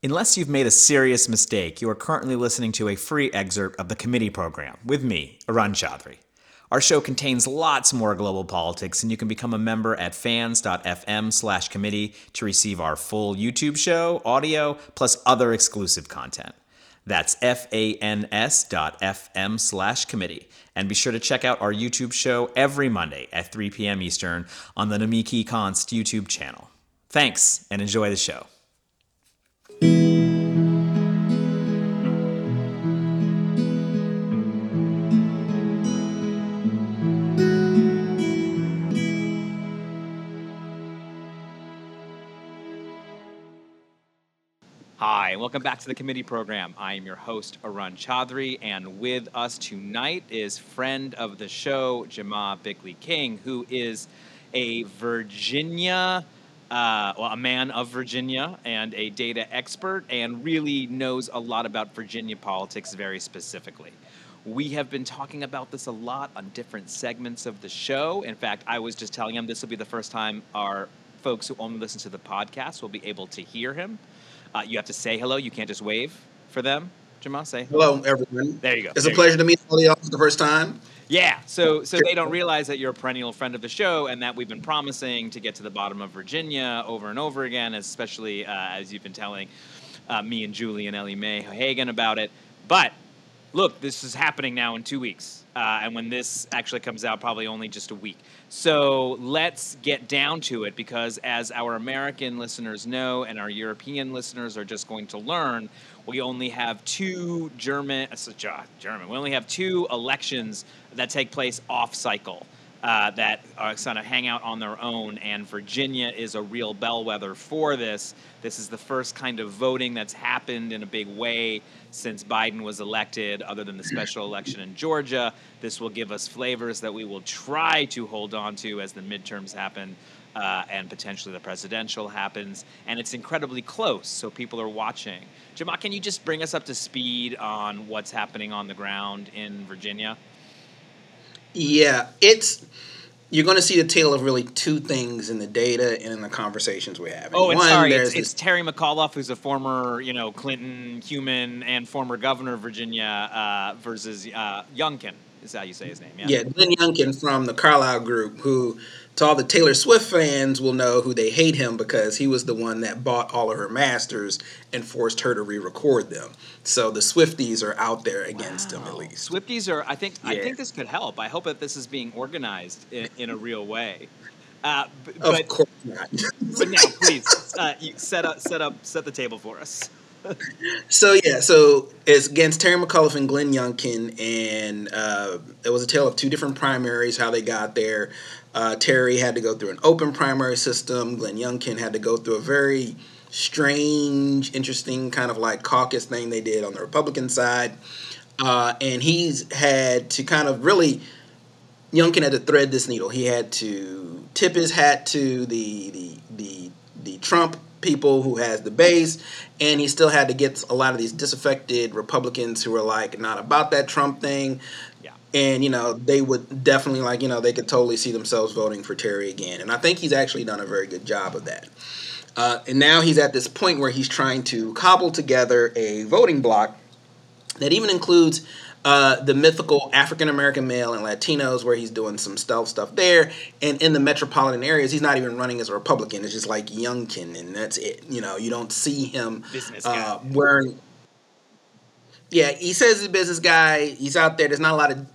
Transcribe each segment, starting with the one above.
Unless you've made a serious mistake, you are currently listening to a free excerpt of the committee program with me, Arun Chaudhary. Our show contains lots more global politics, and you can become a member at fans.fm slash committee to receive our full YouTube show, audio, plus other exclusive content. That's F-A-N-S dot F-M slash committee. And be sure to check out our YouTube show every Monday at 3 p.m. Eastern on the Nomiki Konst YouTube channel. Thanks, and enjoy the show. Hi, and welcome back to the committee program. I am your host, Arun Chaudhary, and with us tonight is friend of the show, Jamaa Bickley King, who is a Virginia, uh, well, a man of Virginia and a data expert, and really knows a lot about Virginia politics very specifically. We have been talking about this a lot on different segments of the show. In fact, I was just telling him this will be the first time our folks who only listen to the podcast will be able to hear him. Uh, you have to say hello. You can't just wave for them. Jamal, say hello. everyone. There you go. It's there a pleasure to meet all of y'all for the first time. Yeah, so so they don't realize that you're a perennial friend of the show, and that we've been promising to get to the bottom of Virginia over and over again, especially uh, as you've been telling uh, me and Julie and Ellie Mae O'Hagan about it. But look, this is happening now in two weeks, uh, and when this actually comes out, probably only just a week. So let's get down to it because, as our American listeners know, and our European listeners are just going to learn, we only have two German, uh, German. We only have two elections that take place off cycle. Uh, that are kind of hang out on their own, and Virginia is a real bellwether for this. This is the first kind of voting that's happened in a big way since Biden was elected, other than the special election in Georgia. This will give us flavors that we will try to hold on to as the midterms happen. Uh, and potentially the presidential happens, and it's incredibly close, so people are watching. Jamaa, can you just bring us up to speed on what's happening on the ground in Virginia? Yeah, it's you're going to see the tale of really two things in the data and in the conversations we're having. Oh, and One, sorry, it's, it's, Terry McAuliffe, who's a former, you know, Clinton human and former governor of Virginia, uh, versus uh, Youngkin is how you say his name. Yeah, yeah, Glenn Youngkin from the Carlyle Group, who to all the Taylor Swift fans will know who they hate him because he was the one that bought all of her masters and forced her to re-record them. So the Swifties are out there against wow. him at least. Swifties are. I think. Yeah. I think this could help. I hope that this is being organized in, in a real way. Uh, but, of course not. but now, please uh, set up, set up, set the table for us so yeah, so it's against Terry McAuliffe and Glenn Youngkin, and uh, it was a tale of two different primaries, how they got there. Uh, Terry had to go through an open primary system. Glenn Youngkin had to go through a very strange, interesting kind of like caucus thing they did on the Republican side, uh, and he's had to kind of really. Youngkin had to thread this needle. He had to tip his hat to the the the, the Trump people who has the base and he still had to get a lot of these disaffected republicans who were like not about that trump thing yeah. And you know they would definitely like you know they could totally see themselves voting for terry again and i think he's actually done a very good job of that uh, and now he's at this point where he's trying to cobble together a voting bloc that even includes uh, the mythical African American male and Latinos, where he's doing some stealth stuff there. And in the metropolitan areas, he's not even running as a Republican. It's just like Youngkin, and that's it. You know, you don't see him uh, wearing. Yeah, he says he's a business guy. He's out there. There's not a lot of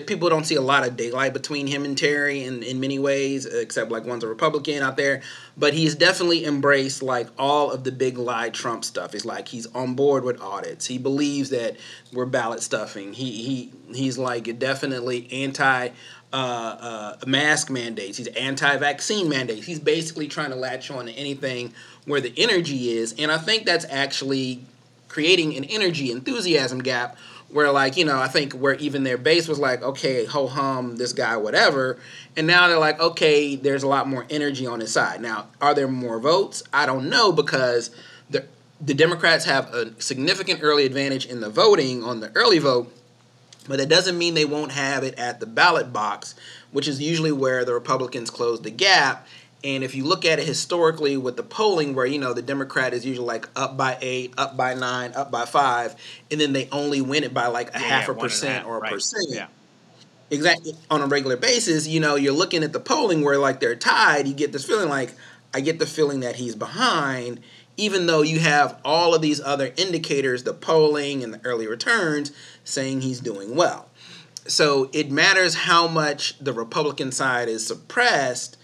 people don't see a lot of daylight between him and Terry in, in many ways, except like one's a Republican out there. But he's definitely embraced like all of the big lie Trump stuff. It's like he's on board with audits. He believes that we're ballot stuffing. He he he's like definitely anti uh, uh, mask mandates. He's anti-vaccine mandates. He's basically trying to latch on to anything where the energy is, and I think that's actually creating an energy enthusiasm gap where like you know i think where even their base was like okay ho hum this guy whatever. And now they're like okay there's a lot more energy on his side. Now are there more votes? I don't know because the the democrats have a significant early advantage in the voting on the early vote but that doesn't mean they won't have it at the ballot box which is usually where the republicans close the gap And if you look at it historically with the polling, where you know the Democrat is usually like up by eight, up by nine, up by five, and then they only win it by like a Yeah, half a percent or a right. percent. Yeah. Exactly. On a regular basis, you know, you're looking at the polling where like they're tied. You get this feeling like I get the feeling that he's behind, even though you have all of these other indicators, the polling and the early returns, saying he's doing well. So it matters how much the Republican side is suppressed,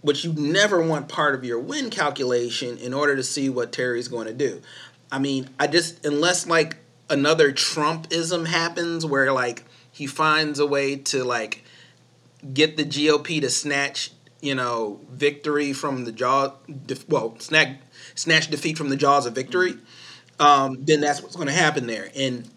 which you never want part of your win calculation in order to see what Terry's going to do. I mean, I just unless like another Trumpism happens where like he finds a way to like get the GOP to snatch, you know, victory from the jaw, well, snatch snatch defeat from the jaws of victory, um, then that's what's going to happen there. And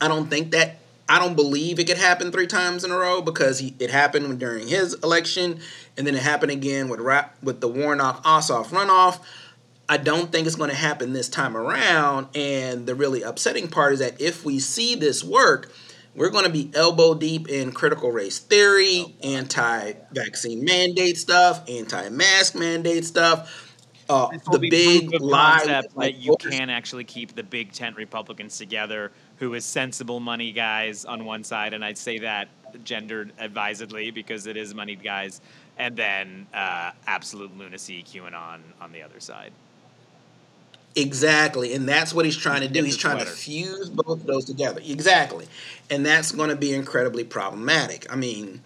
I don't think that I don't believe it could happen three times in a row because he, it happened during his election, and then it happened again with with the Warnock Ossoff runoff. I don't think it's going to happen this time around. And the really upsetting part is that if we see this work, we're going to be elbow deep in critical race theory, anti vaccine mandate stuff, anti mask mandate stuff. Uh, the big lie that you can actually keep the big tent Republicans together, who is sensible money guys on one side, and I'd say that gendered advisedly because it is moneyed guys, and then uh, absolute lunacy QAnon on the other side. Exactly, and that's what he's trying to do. He's trying to fuse both of those together. Exactly, and that's going to be incredibly problematic. I mean,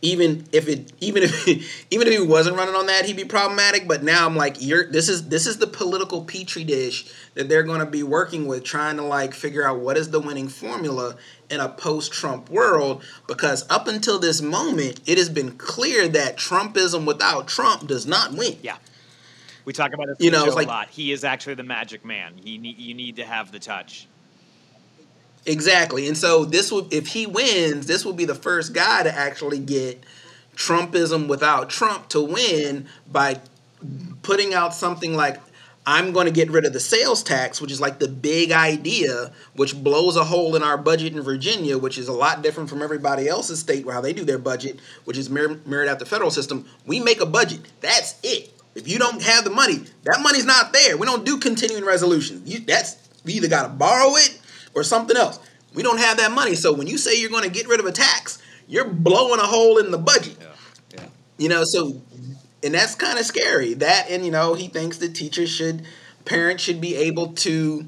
even if it, even if, even if he wasn't running on that, he'd be problematic. But now I'm like, you're this is this is the political petri dish that they're going to be working with, trying to like figure out what is the winning formula in a post-Trump world. Because up until this moment, it has been clear that Trumpism without Trump does not win. Yeah. We talk about it You know, like- a lot. He is actually the magic man. He ne- you need to have the touch. Exactly. And so this would if he wins, this will be the first guy to actually get Trumpism without Trump to win by putting out something like I'm going to get rid of the sales tax, which is like the big idea, which blows a hole in our budget in Virginia, which is a lot different from everybody else's state, how they do their budget, which is mir- mirrored out the federal system. We make a budget. That's it. If you don't have the money, that money's not there. We don't do continuing resolutions. You, that's we either got to borrow it or something else. We don't have that money. So when you say you're going to get rid of a tax, you're blowing a hole in the budget. Yeah. You know, so and that's kind of scary. That and you know, he thinks that teachers should parents should be able to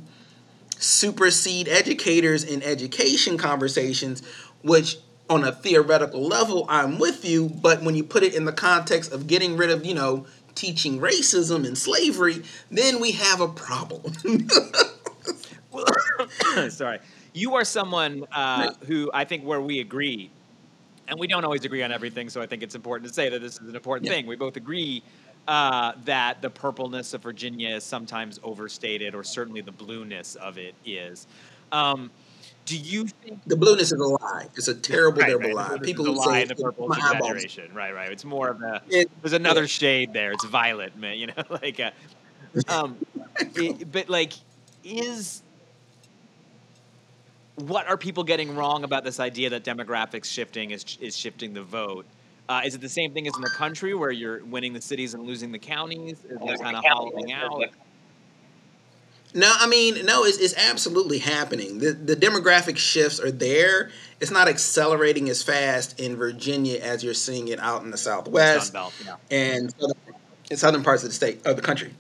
supersede educators in education conversations, which on a theoretical level, I'm with you, but when you put it in the context of getting rid of, you know, teaching racism and slavery, then we have a problem. Sorry. You are someone uh, who I think where we agree, and we don't always agree on everything, so I think it's important to say that this is an important Yeah. thing. We both agree uh, that the purpleness of Virginia is sometimes overstated, or certainly the blueness of it is. Um, do you think the blueness is a lie. It's a terrible, Right, terrible right, lie. People who lie say the purple my is eyeballs. exaggeration, right? Right. It's more of a It- there's another shade there. It's violet, man. You know, like, uh, um, it- but like, is what are people getting wrong about this idea that demographics shifting is is shifting the vote? Uh, is it the same thing as in the country where you're winning the cities and losing the counties? Is that kind of hollowing out? No, I mean, no, it's, it's absolutely happening. The, the demographic shifts are there. It's not accelerating as fast in Virginia as you're seeing it out in the Southwest yeah. and southern, in southern parts of the state of the country.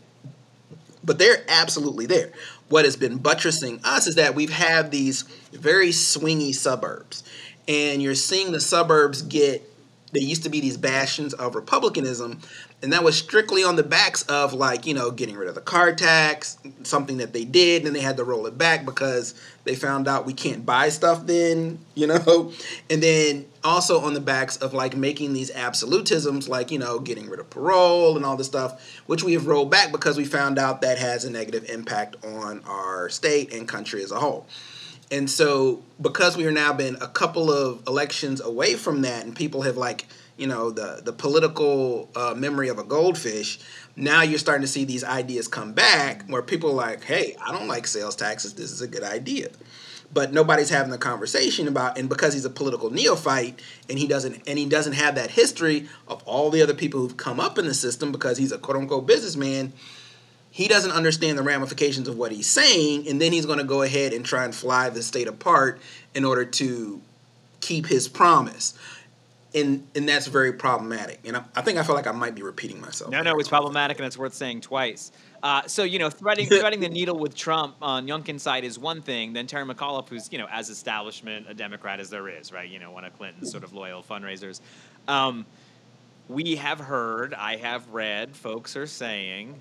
But they're absolutely there. What has been buttressing us is that we've had these very swingy suburbs, and you're seeing the suburbs get. They used to be these bastions of republicanism, and that was strictly on the backs of like you know getting rid of the car tax, something that they did, and they had to roll it back because they found out we can't buy stuff then, you know, and then also on the backs of like making these absolutisms, like you know getting rid of parole and all this stuff, which we have rolled back because we found out that has a negative impact on our state and country as a whole. And so, because we are now been a couple of elections away from that, and people have like, you know, the the political uh, memory of a goldfish. Now you're starting to see these ideas come back where people are like, "Hey, I don't like sales taxes. This is a good idea." but nobody's having the conversation about and because he's a political neophyte and he doesn't and he doesn't have that history of all the other people who've come up in the system because he's a quote unquote businessman he doesn't understand the ramifications of what he's saying and then he's going to go ahead and try and fly the state apart in order to keep his promise and and that's very problematic and I, I think i feel like i might be repeating myself no no it's problematic and it's worth saying twice uh, so you know, threading threading the needle with Trump on Youngkin's side is one thing. Then Terry McAuliffe, who's you know as establishment a Democrat as there is, right? You know, one of Clinton's sort of loyal fundraisers. Um, we have heard, I have read, folks are saying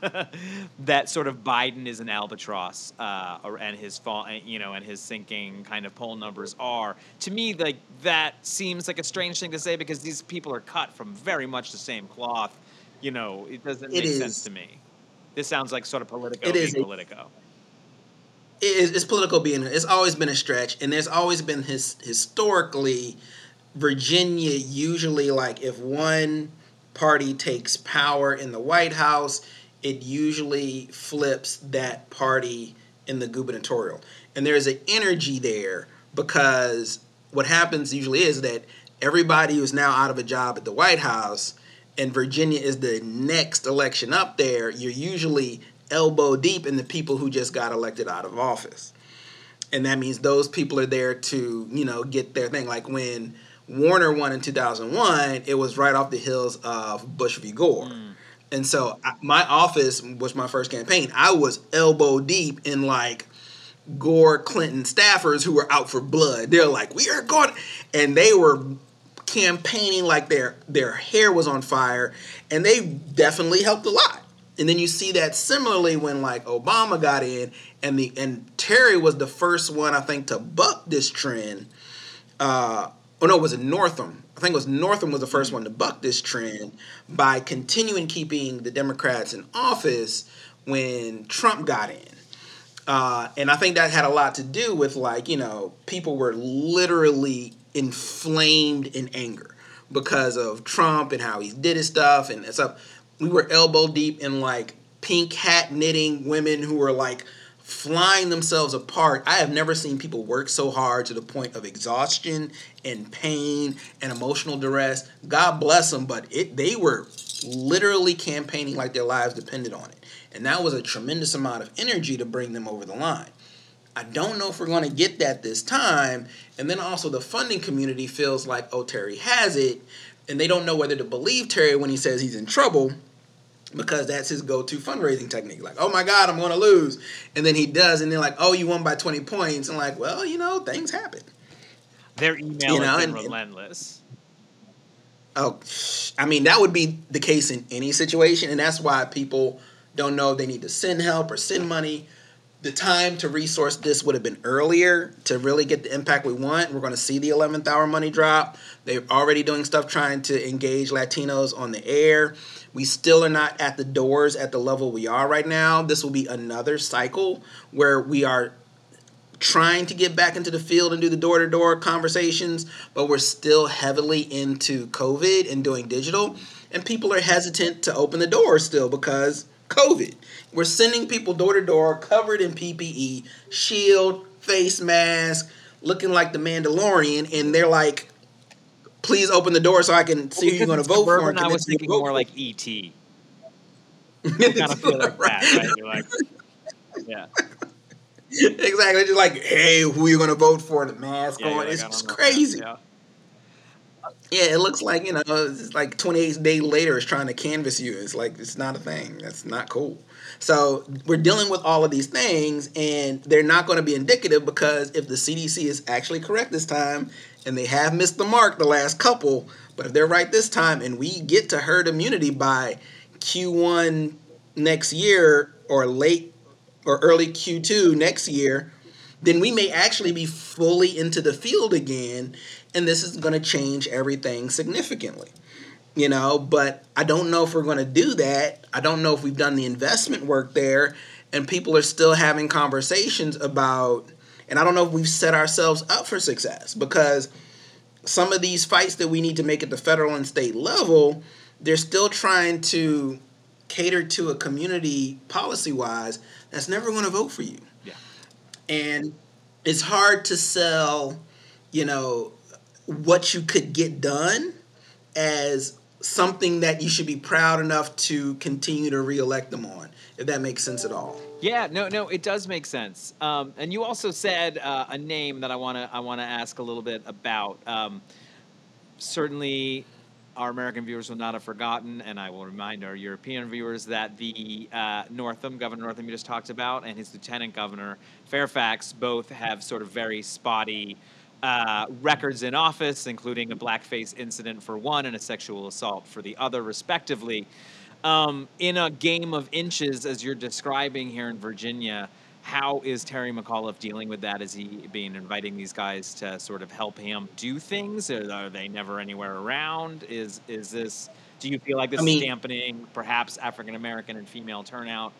that sort of Biden is an albatross, uh, and his fall, you know, and his sinking kind of poll numbers are. To me, like that seems like a strange thing to say because these people are cut from very much the same cloth. You know, it doesn't make sense to me. This sounds like sort of Politico it is Politico. It is, it's Politico being. It's always been a stretch, and there's always been his historically. Virginia usually like if one party takes power in the White House, it usually flips that party in the gubernatorial. And there's an energy there because what happens usually is that everybody who's now out of a job at the White House and Virginia is the next election up there, you're usually elbow deep in the people who just got elected out of office. And that means those people are there to, you know, get their thing. Like when Warner won in 2001, it was right off the heels of Bush v. Gore. Mm. And so my office was my first campaign. I was elbow deep in like Gore Clinton staffers who were out for blood. They're like, we are going, and they were campaigning like their their hair was on fire, and they definitely helped a lot. And then you see that similarly when like Obama got in, and the and Terry was the first one I think to buck this trend. Uh, oh no, it was it Northam? I think it was Northam was the first one to buck this trend by continuing keeping the Democrats in office when Trump got in. Uh, and I think that had a lot to do with like you know people were literally inflamed in anger because of Trump and how he did his stuff and stuff. We were elbow deep in like pink hat knitting women who were like flying themselves apart. I have never seen people work so hard to the point of exhaustion and pain and emotional duress. God bless them, but it they were literally campaigning like their lives depended on it. And that was a tremendous amount of energy to bring them over the line. I don't know if we're going to get that this time. And then also the funding community feels like, oh, Terry has it. And they don't know whether to believe Terry when he says he's in trouble because that's his go-to fundraising technique. Like, oh my God, I'm going to lose. And then he does. And they're like, oh, you won by 20 points. And like, well, you know, things happen. Their email you know, and, relentless. Oh, I mean, that would be the case in any situation. And that's why people don't know if they need to send help or send money the time to resource this would have been earlier to really get the impact we want. We're going to see the 11th hour money drop. They're already doing stuff trying to engage Latinos on the air. We still are not at the doors at the level we are right now. This will be another cycle where we are trying to get back into the field and do the door to door conversations, but we're still heavily into COVID and doing digital. And people are hesitant to open the door still because COVID. We're sending people door to door covered in PPE, shield, face mask, looking like the Mandalorian, and they're like, "Please open the door so I can see who you're going to vote for." And I was thinking more like ET. kind of feel like right. that, right? Like, yeah. exactly. Just like, hey, who you going to vote for? The mask yeah, on. Like, it's just crazy. Yeah. Yeah, it looks like you know, it's like 28 days later, it's trying to canvas you. It's like it's not a thing. That's not cool. So we're dealing with all of these things, and they're not going to be indicative because if the CDC is actually correct this time, and they have missed the mark the last couple, but if they're right this time, and we get to herd immunity by Q1 next year or late or early Q2 next year, then we may actually be fully into the field again and this is going to change everything significantly you know? But i don't know if we're going to do that. I don't know if we've done the investment work there and people are still having conversations about and i don't know if we've set ourselves up for success because some of these fights that we need to make at the federal and state level they're still trying to cater to a community policy wise that's never going to vote for you yeah and it's hard to sell, you know, what you could get done as something that you should be proud enough to continue to reelect them on, if that makes sense at all. Yeah, no, no, it does make sense. Um, and you also said uh, a name that I want to I want to ask a little bit about. Um, certainly, our American viewers will not have forgotten, and I will remind our European viewers that the uh, Northam, Governor Northam, you just talked about, and his Lieutenant Governor Fairfax both have sort of very spotty uh, records in office, including a blackface incident for one and a sexual assault for the other, respectively. Um, in a game of inches, as you're describing here in Virginia, how is Terry McAuliffe dealing with that? Is he being inviting these guys to sort of help him do things? Or are they never anywhere around? Is is this? Do you feel like this I mean, is dampening perhaps African American and female turnout?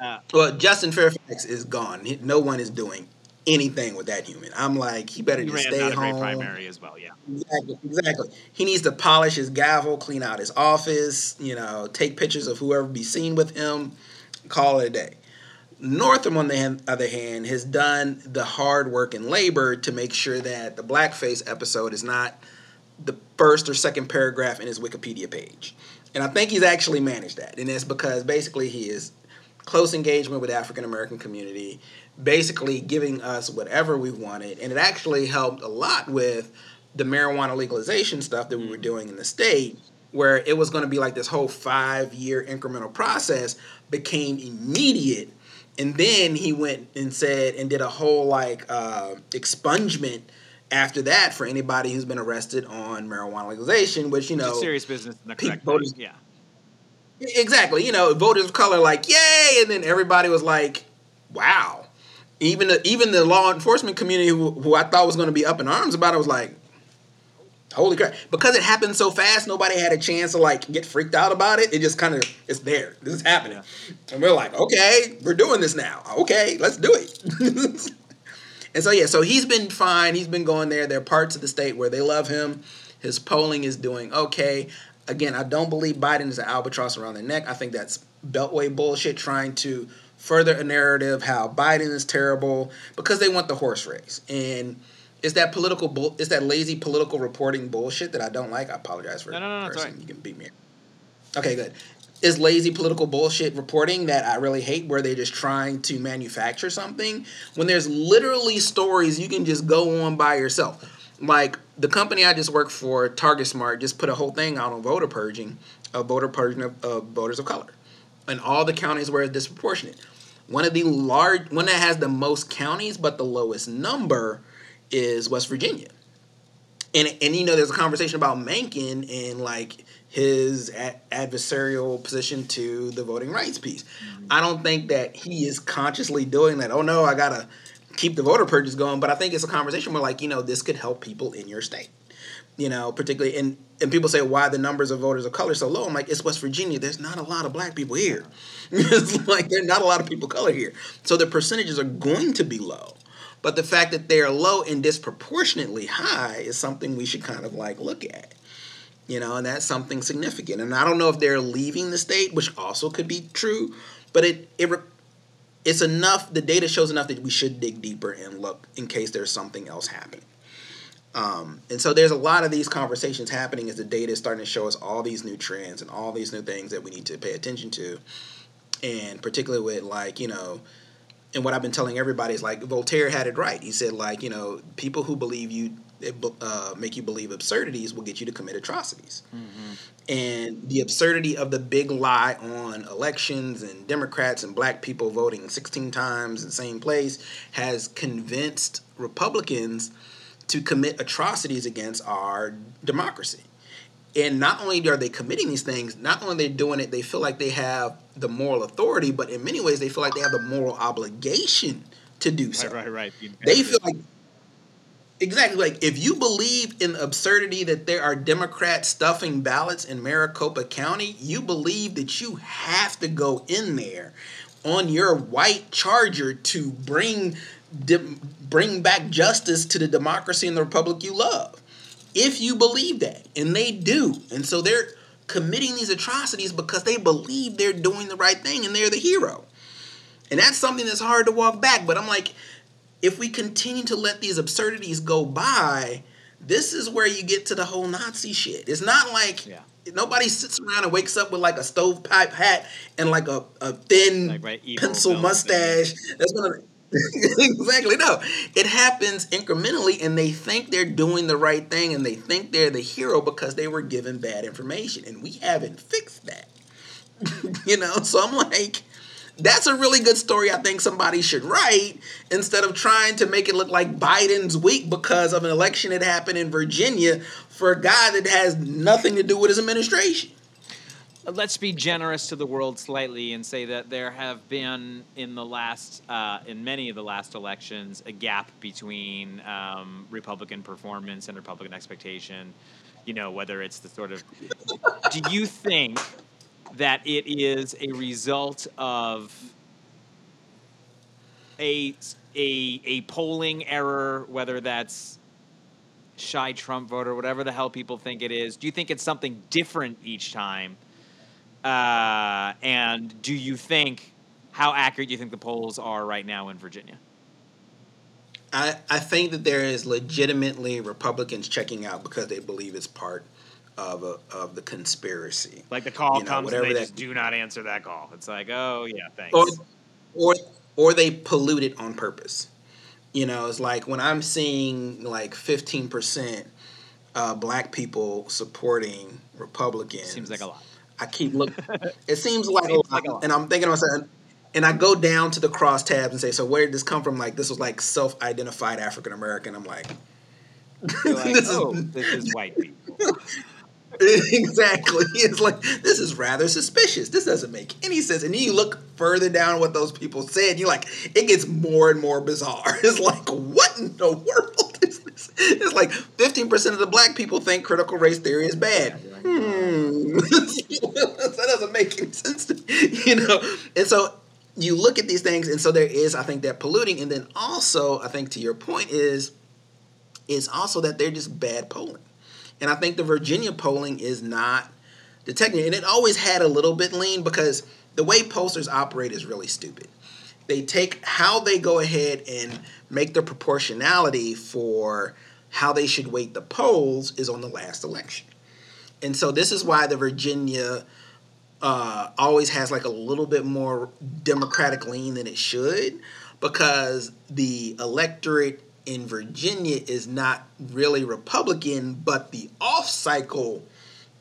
Uh, well, Justin Fairfax is gone. no one is doing anything with that human. I'm like, he better he just stay home. primary as well, yeah. Exactly, exactly. He needs to polish his gavel, clean out his office, you know, take pictures of whoever be seen with him, call it a day. Northam, on the other hand, has done the hard work and labor to make sure that the blackface episode is not the first or second paragraph in his Wikipedia page. And I think he's actually managed that. And that's because basically he is close engagement with African American community, basically giving us whatever we wanted. And it actually helped a lot with the marijuana legalization stuff that we were doing in the state, where it was going to be like this whole five year incremental process became immediate and then he went and said and did a whole like uh, expungement after that for anybody who's been arrested on marijuana legalization, which you know, serious business in the correct voters, yeah, exactly. You know, voters of color like yay, and then everybody was like, wow. Even the even the law enforcement community who, who I thought was going to be up in arms about it was like, holy crap. Because it happened so fast nobody had a chance to like get freaked out about it. It just kind of it's there. This is happening. And we're like okay we're doing this now. Okay let's do it. And so yeah so he's been fine. He's been going there. There are parts of the state where they love him. His polling is doing okay. Again i don't believe biden is an albatross around their neck. I think that's beltway bullshit trying to further a narrative how biden is terrible because they want the horse race and is that political bull? Is that lazy political reporting bullshit that I don't like? I apologize for no, no, no, cursing. You can beat me. Okay, good. Is lazy political bullshit reporting that I really hate, where they're just trying to manufacture something when there's literally stories you can just go on by yourself. Like the company I just work for, TargetSmart, just put a whole thing out on voter purging, of voter purging of, of voters of color, in all the counties where it's disproportionate. One of the large, one that has the most counties but the lowest number is West Virginia. And, and you know, there's a conversation about Manchin and like his a- adversarial position to the voting rights piece. Mm-hmm. I don't think that he is consciously doing that. Oh no, I gotta keep the voter purges going. But I think it's a conversation where like you know this could help people in your state. You know, particularly and and people say why the numbers of voters of color so low. I'm like it's West Virginia. There's not a lot of black people here. it's like there's not a lot of people color here. So the percentages are going to be low. But the fact that they are low and disproportionately high is something we should kind of like look at. You know, and that's something significant. And I don't know if they're leaving the state, which also could be true, but it it it's enough. The data shows enough that we should dig deeper and look in case there's something else happening. Um, and so there's a lot of these conversations happening as the data is starting to show us all these new trends and all these new things that we need to pay attention to. And particularly with like, you know, and what I've been telling everybody is like Voltaire had it right. He said like you know people who believe you uh, make you believe absurdities will get you to commit atrocities. Mm-hmm. And the absurdity of the big lie on elections and Democrats and black people voting 16 times in the same place has convinced Republicans to commit atrocities against our democracy and not only are they committing these things, not only they're they doing it, they feel like they have the moral authority, but in many ways they feel like they have the moral obligation to do so. Right, right, right. They feel like exactly like if you believe in the absurdity that there are Democrats stuffing ballots in Maricopa County, you believe that you have to go in there on your white charger to bring bring back justice to the democracy and the republic you love if you believe that. And they do. And so they're committing these atrocities because they believe they're doing the right thing and they're the hero. And that's something that's hard to walk back. But I'm like, if we continue to let these absurdities go by, this is where you get to the whole Nazi shit. It's not like Yeah. nobody sits around and wakes up with like a stovepipe hat and like a, a thin Like, right, pencil mustache. That's gonna exactly no. It happens incrementally, and they think they're doing the right thing, and they think they're the hero because they were given bad information, and we haven't fixed that. you know, so I'm like, that's a really good story. I think somebody should write instead of trying to make it look like Biden's weak because of an election that happened in Virginia for a guy that has nothing to do with his administration. Let's be generous to the world slightly and say that there have been in the last uh, in many of the last elections a gap between um, republican performance and republican expectation. You know whether it's the sort of do you think that it is a result of a a a polling error whether that's shy trump voter whatever the hell people think it is? Do you think it's something different each time uh, and do you think how accurate do you think the polls are right now in Virginia? I, I think that there is legitimately Republicans checking out because they believe it's part of a, of the conspiracy. Like the call You know, comes whatever and they that- just do not answer that call. It's like, oh yeah, thanks. or or or they pollute it on purpose. You know, it's like when I'm seeing like 15% uh, black people supporting Republicans. Seems like a lot. I keep looking. it seems like, Seems a, like and I'm thinking to myself, and I go down to the crosstabs and say, so where did this come from? Like this was like self-identified African American. I'm like, like, this oh, is this is white people. exactly. It's like this is rather suspicious. This doesn't make any sense. And then you look further down what those people said. You're like, it gets more and more bizarre. It's like, what in the world is this? It's like 15% of the black people think critical race theory is bad. Yeah, Hmm. that doesn't make any sense. You know, and so you look at these things, and so there is, I think, that polluting, and then also, I think, to your point is, is also that they're just bad polling. And I think the Virginia polling is not detecting. And it always had a little bit lean because the way pollsters operate is really stupid. They take how they go ahead and make the proportionality for how they should weight the polls is on the last election. And so this is why the Virginia uh, always has like a little bit more Democratic lean than it should because the electorate in Virginia is not really Republican, but the off cycle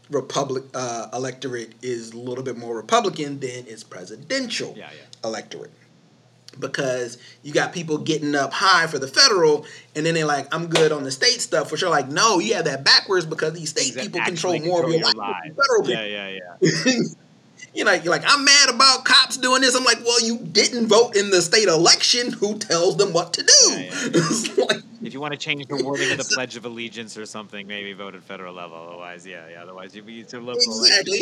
Republic uh, electorate is a little bit more Republican than its presidential Yeah, yeah. electorate. Because you got people getting up high for the federal, and then they're like, "I'm good on the state stuff," which are like, "No, you have that backwards because these state people control more of your life than federal people." Yeah, yeah, yeah. you know, you're like, I'm mad about cops doing this. I'm like, well, you didn't vote in the state election. Who tells them what to do? Yeah, yeah. Like, If you want to change the wording of the Pledge of Allegiance or something, maybe vote at federal level. Otherwise, yeah, yeah. Otherwise, you'd be too local. exactly.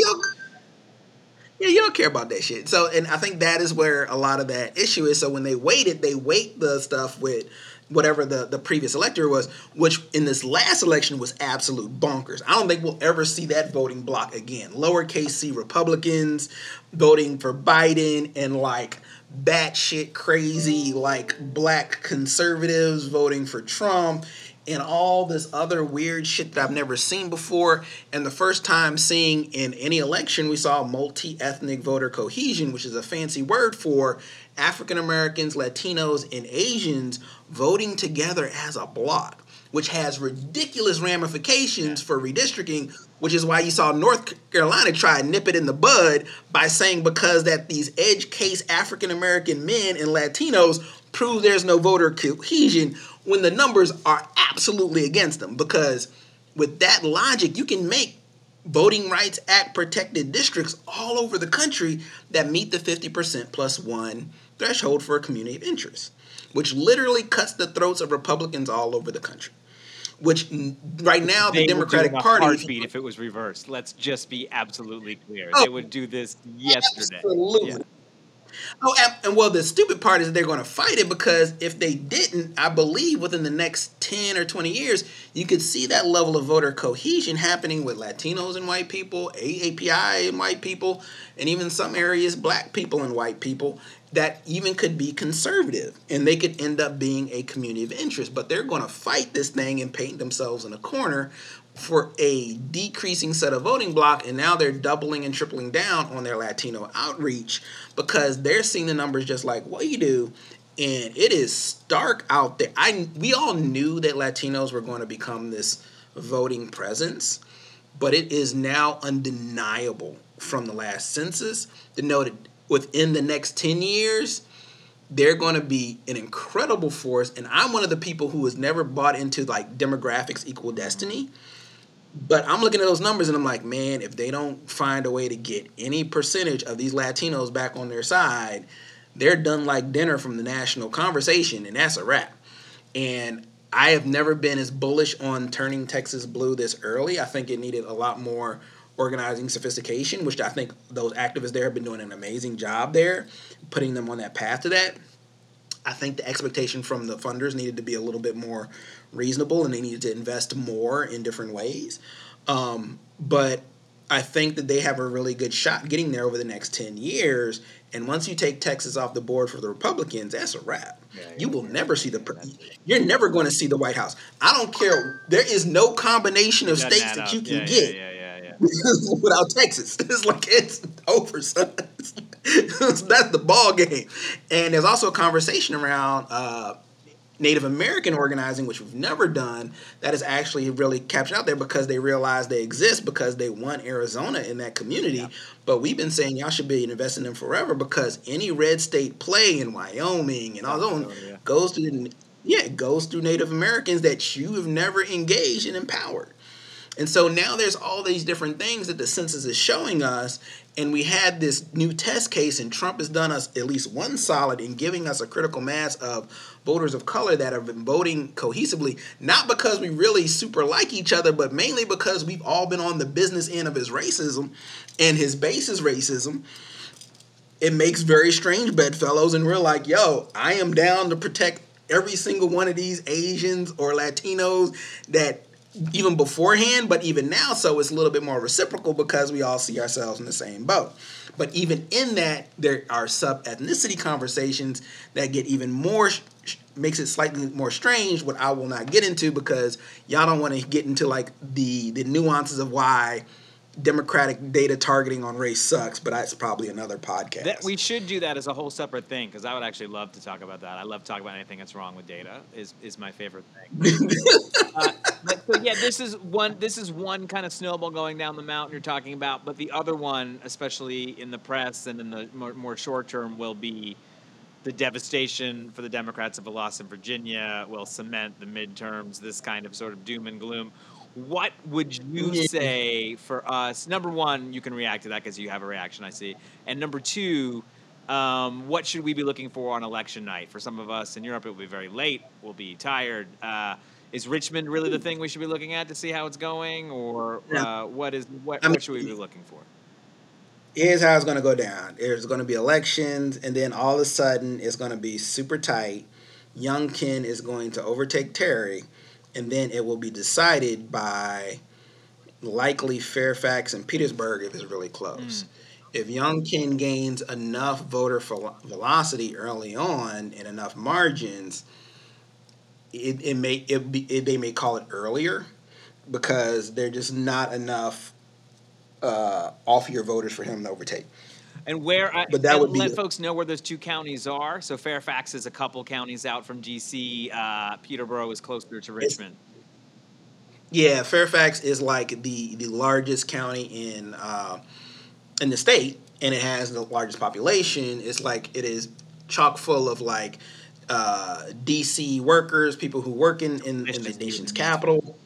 Yeah, you don't care about that shit. So, and I think that is where a lot of that issue is. So when they weighted, they weight the stuff with whatever the, the previous elector was, which in this last election was absolute bonkers. I don't think we'll ever see that voting block again. Lowercase c Republicans voting for Biden and like batshit crazy like black conservatives voting for Trump and all this other weird shit that I've never seen before. And the first time seeing in any election, we saw multi ethnic voter cohesion, which is a fancy word for African Americans, Latinos, and Asians voting together as a block, which has ridiculous ramifications for redistricting. Which is why you saw North Carolina try and nip it in the bud by saying because that these edge case African American men and Latinos prove there's no voter cohesion when the numbers are absolutely against them. Because with that logic, you can make Voting Rights Act protected districts all over the country that meet the 50% plus one threshold for a community of interest, which literally cuts the throats of Republicans all over the country. Which right now the They do Democratic it in a Party heartbeat if it was reversed. Let's just be absolutely clear. Oh, they would do this yesterday. Absolutely. Yeah. Oh, and, and well, the stupid part is they're going to fight it because if they didn't, I believe within the next 10 or 20 years, you could see that level of voter cohesion happening with Latinos and white people, AAPI and white people, and even some areas, black people and white people. that even could be conservative and they could end up being a community of interest. But they're going to fight this thing and paint themselves in a corner for a decreasing set of voting block and now they're doubling and tripling down on their latino outreach because they're seeing the numbers just like what you do and it is stark out there. I we all knew that latinos were going to become this voting presence but it is now undeniable from the last census to know that within the next 10 years they're going to be an incredible force and i'm one of the people who has never bought into like demographics equal destiny but I'm looking at those numbers and I'm like, man, if they don't find a way to get any percentage of these Latinos back on their side, they're done like dinner from the national conversation, and that's a wrap. And I have never been as bullish on turning Texas blue this early. I think it needed a lot more organizing sophistication, which I think those activists there have been doing an amazing job there, putting them on that path to that. I think the expectation from the funders needed to be a little bit more reasonable and they needed to invest more in different ways. Um, but I think that they have a really good shot getting there over the next 10 years. And once you take Texas off the board for the Republicans, that's a wrap. Yeah, you will never see the. You're never going to see the White House. I don't care. There is no combination of states that, that you can yeah, get yeah, without Texas. It's like it's over, son. that's the ball game. And there's also a conversation around uh, Native American organizing, which we've never done, that is actually really captured out there because they realize they exist because they want Arizona in that community. Yeah. But we've been saying y'all should be investing in them forever because any red state play in Wyoming and all those oh, yeah. goes through yeah, it goes through Native Americans that you have never engaged and empowered. And so now there's all these different things that the census is showing us. And we had this new test case, and Trump has done us at least one solid in giving us a critical mass of voters of color that have been voting cohesively, not because we really super like each other, but mainly because we've all been on the business end of his racism and his base is racism. It makes very strange bedfellows, and we're like, yo, I am down to protect every single one of these Asians or Latinos that even beforehand, but even now, so it's a little bit more reciprocal because we all see ourselves in the same boat. But even in that, there are sub ethnicity conversations that get even more makes it slightly more strange. What I will not get into because y'all don't want to get into like the the nuances of why democratic data targeting on race sucks, but that's probably another podcast. That, we should do that as a whole separate thing because I would actually love to talk about that. I love talking about anything that's wrong with data. is is my favorite thing. uh, but, so yeah, this is one. This is one kind of snowball going down the mountain you're talking about. But the other one, especially in the press and in the more, more short term, will be the devastation for the Democrats of a loss in Virginia. Will cement the midterms. This kind of sort of doom and gloom what would you say for us? Number one, you can react to that because you have a reaction, I see. And number two, um, what should we be looking for on election night? For some of us in Europe, it will be very late. We'll be tired. Uh, is Richmond really the thing we should be looking at to see how it's going, or uh, what is what, I mean, what should we be looking for? Here's how it's going to go down. There's going to be elections, and then all of a sudden, it's going to be super tight. Youngkin is going to overtake Terry and then it will be decided by likely Fairfax and Petersburg if it's really close. Mm. If Youngkin gains enough voter velocity early on and enough margins, it, it may it be it, they may call it earlier because there's just not enough uh, off year voters for him to overtake. And where, I, but that would let folks know where those two counties are. So Fairfax is a couple counties out from DC. Uh, Peterborough is closer to Richmond. yeah, Fairfax is like the the largest county in uh, in the state, and it has the largest population. It's like it is chock full of like uh, DC workers, people who work in in, in the nation's capital.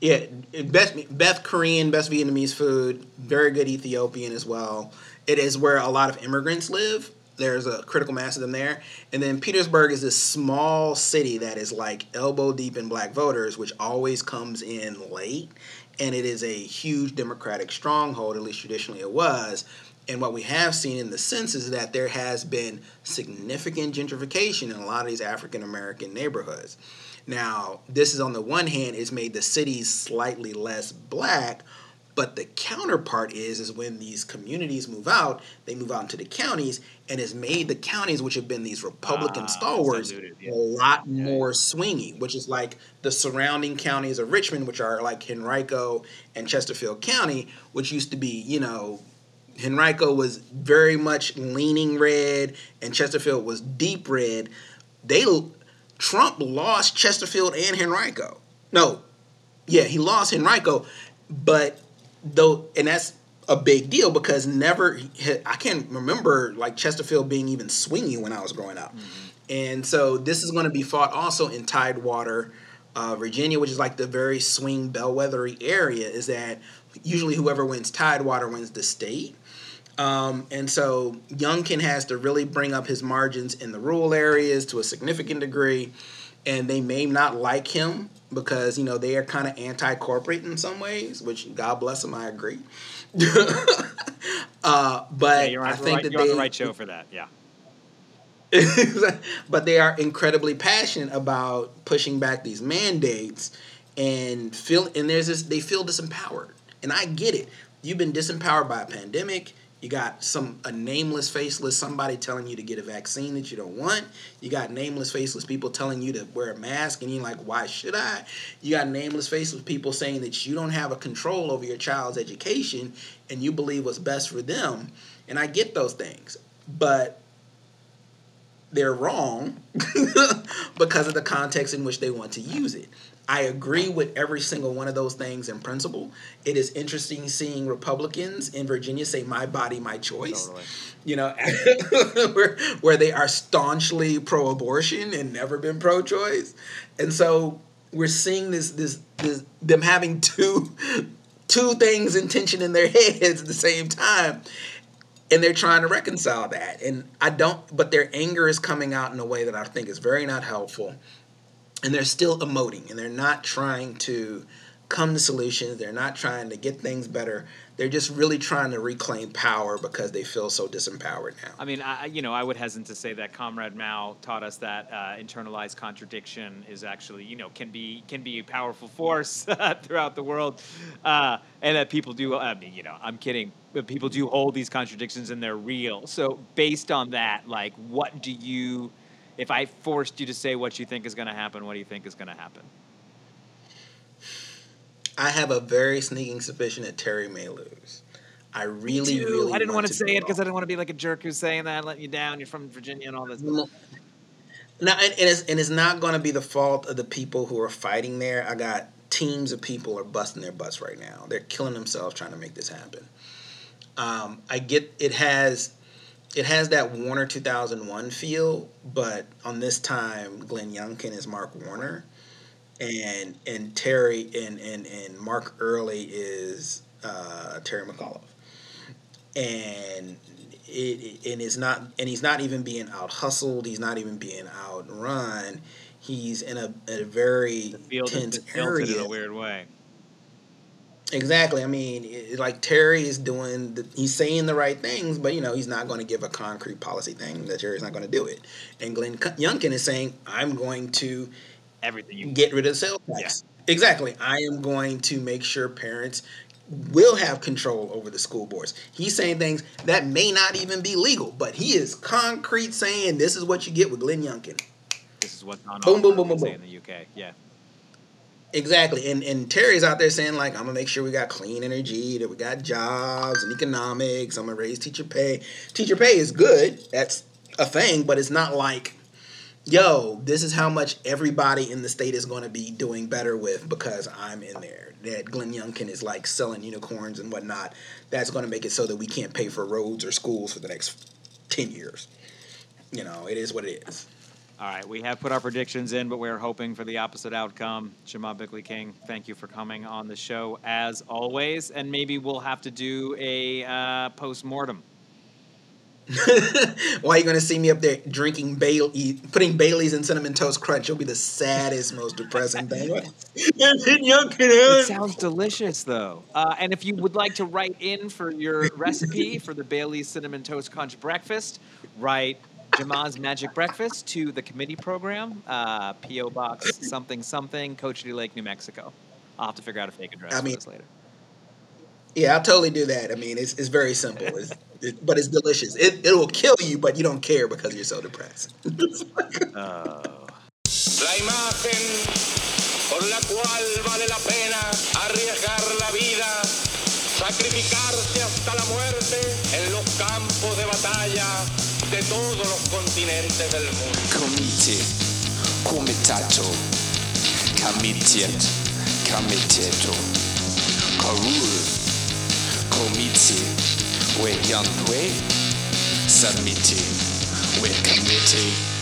Yeah, best best Korean, best Vietnamese food, very good Ethiopian as well. It is where a lot of immigrants live. There's a critical mass of them there. And then Petersburg is this small city that is like elbow deep in black voters, which always comes in late. And it is a huge Democratic stronghold, at least traditionally it was. And what we have seen in the sense is that there has been significant gentrification in a lot of these African American neighborhoods. Now, this is on the one hand, it's made the cities slightly less black, But the counterpart is is when these communities move out, they move out into the counties, and it's made the counties, which have been these Republican Ah, stalwarts, diluted, yeah. a lot Yeah. more swingy, which is like the surrounding counties of Richmond, which are like Henrico and Chesterfield County, which used to be, you know, Henrico was very much leaning red and Chesterfield was deep red. They Trump lost Chesterfield and Henrico. No, yeah, he lost Henrico, but though, and that's a big deal because never I can't remember like Chesterfield being even swingy when I was growing up, and so this is going to be fought also in Tidewater, uh, Virginia, which is like the very swing bellwethery area. Is that usually whoever wins Tidewater wins the state. Um, and so Youngkin has to really bring up his margins in the rural areas to a significant degree. And they may not like him because, you know, they are kind of anti corporate in some ways, which God bless them, I agree. uh, but Yeah, I think right, that you're they, on the right show for that. Yeah. but they are incredibly passionate about pushing back these mandates and feel and there's this they feel disempowered and i get it you've been disempowered by a pandemic you got some a nameless faceless somebody telling you to get a vaccine that you don't want. You got nameless faceless people telling you to wear a mask and you're like why should i? You got nameless faceless people saying that you don't have a control over your child's education and you believe what's best for them. And i get those things but they're wrong because of the context in which they want to use it. I agree with every single one of those things in principle. It is interesting seeing Republicans in Virginia say "my body, my choice." Totally. You know, where where they are staunchly pro-abortion and never been pro-choice, and so we're seeing this this, this them having two two things in tension in their heads at the same time and they're trying to reconcile that and i don't but their anger is coming out in a way that i think is very not helpful and they're still emoting and they're not trying to come to solutions they're not trying to get things better they're just really trying to reclaim power because they feel so disempowered now I mean, I, you know, I would hesitate to say that Comrade Mao taught us that uh, internalized contradiction is actually, you know, can be can be a powerful force throughout the world, uh, and that people do. I mean, you know, I'm kidding, but people do hold these contradictions and they're real. So, based on that, like, what do you? If I forced you to say what you think is going to happen, what do you think is going to happen? i have a very sneaking suspicion that terry may lose i really Dude, really I didn't want to to say it because I didn't want to be like a jerk who's saying that, letting you down. You're from Virginia and all this. No, no, and, and it's and it's not going to be the fault of the people who are fighting there. I got teams of people are busting their butts right now. They're killing themselves trying to make this happen. Um, I get it has it has that Warner 2001 feel, but on this time, Glenn Youngkin is Mark Warner, and and Terry and and and Mark Earley is uh, Terry McAuliffe, and it, and it's not and he's not even being out hustled. He's not even being outrun. He's in a, a very tense is tilted in a weird way. Exactly. I mean, it, like Terry is doing, the, he's saying the right things, but you know, he's not going to give a concrete policy thing. That Terry's not going to do it. And Glenn Youngkin is saying, I'm going to Everything you get rid of sales tax. Exactly. I am going to make sure parents will have control over the school boards. He's saying things that may not even be legal, but he is concrete saying this is what you get with Glenn Youngkin. This is what's on Boom, boom, boom, boom, boom. in the UK. Yeah. Exactly. And and Terry's out there saying like I'm gonna make sure we got clean energy, that we got jobs and economics, I'm gonna raise teacher pay. Teacher pay is good. That's a thing, but it's not like yo, this is how much everybody in the state is gonna be doing better with because I'm in there. That Glenn Youngkin is like selling unicorns and whatnot. That's gonna make it so that we can't pay for roads or schools for the next ten years. You know, it is what it is. All right, we have put our predictions in, but we're hoping for the opposite outcome. Jamaa Bickley King, thank you for coming on the show as always, and maybe we'll have to do a uh, post mortem. Why are you gonna see me up there drinking Bailey, putting Bailey's in cinnamon toast crunch? It'll be the saddest, most depressing thing. It sounds delicious, though. Uh, and if you would like to write in for your recipe for the Bailey's Cinnamon Toast Crunch breakfast, write Jamaa's Magic Breakfast to the committee program, uh, P.O. Box something something, Cochise Lake, New Mexico. I'll have to figure out a fake address I for mean- this later. Yeah, I'll totally do that. I mean, it's, it's very simple, it's, it, but it's delicious. It, it will kill you, but you don't care because you're so depressed. Oh. La imagen por la cual vale la pena arriesgar la vida, sacrificarse hasta la muerte en los campos de batalla de todos los continentes del mundo. Comite, comitato, comitiet, comiteto, corul, comite, we young we, submiti, we committee.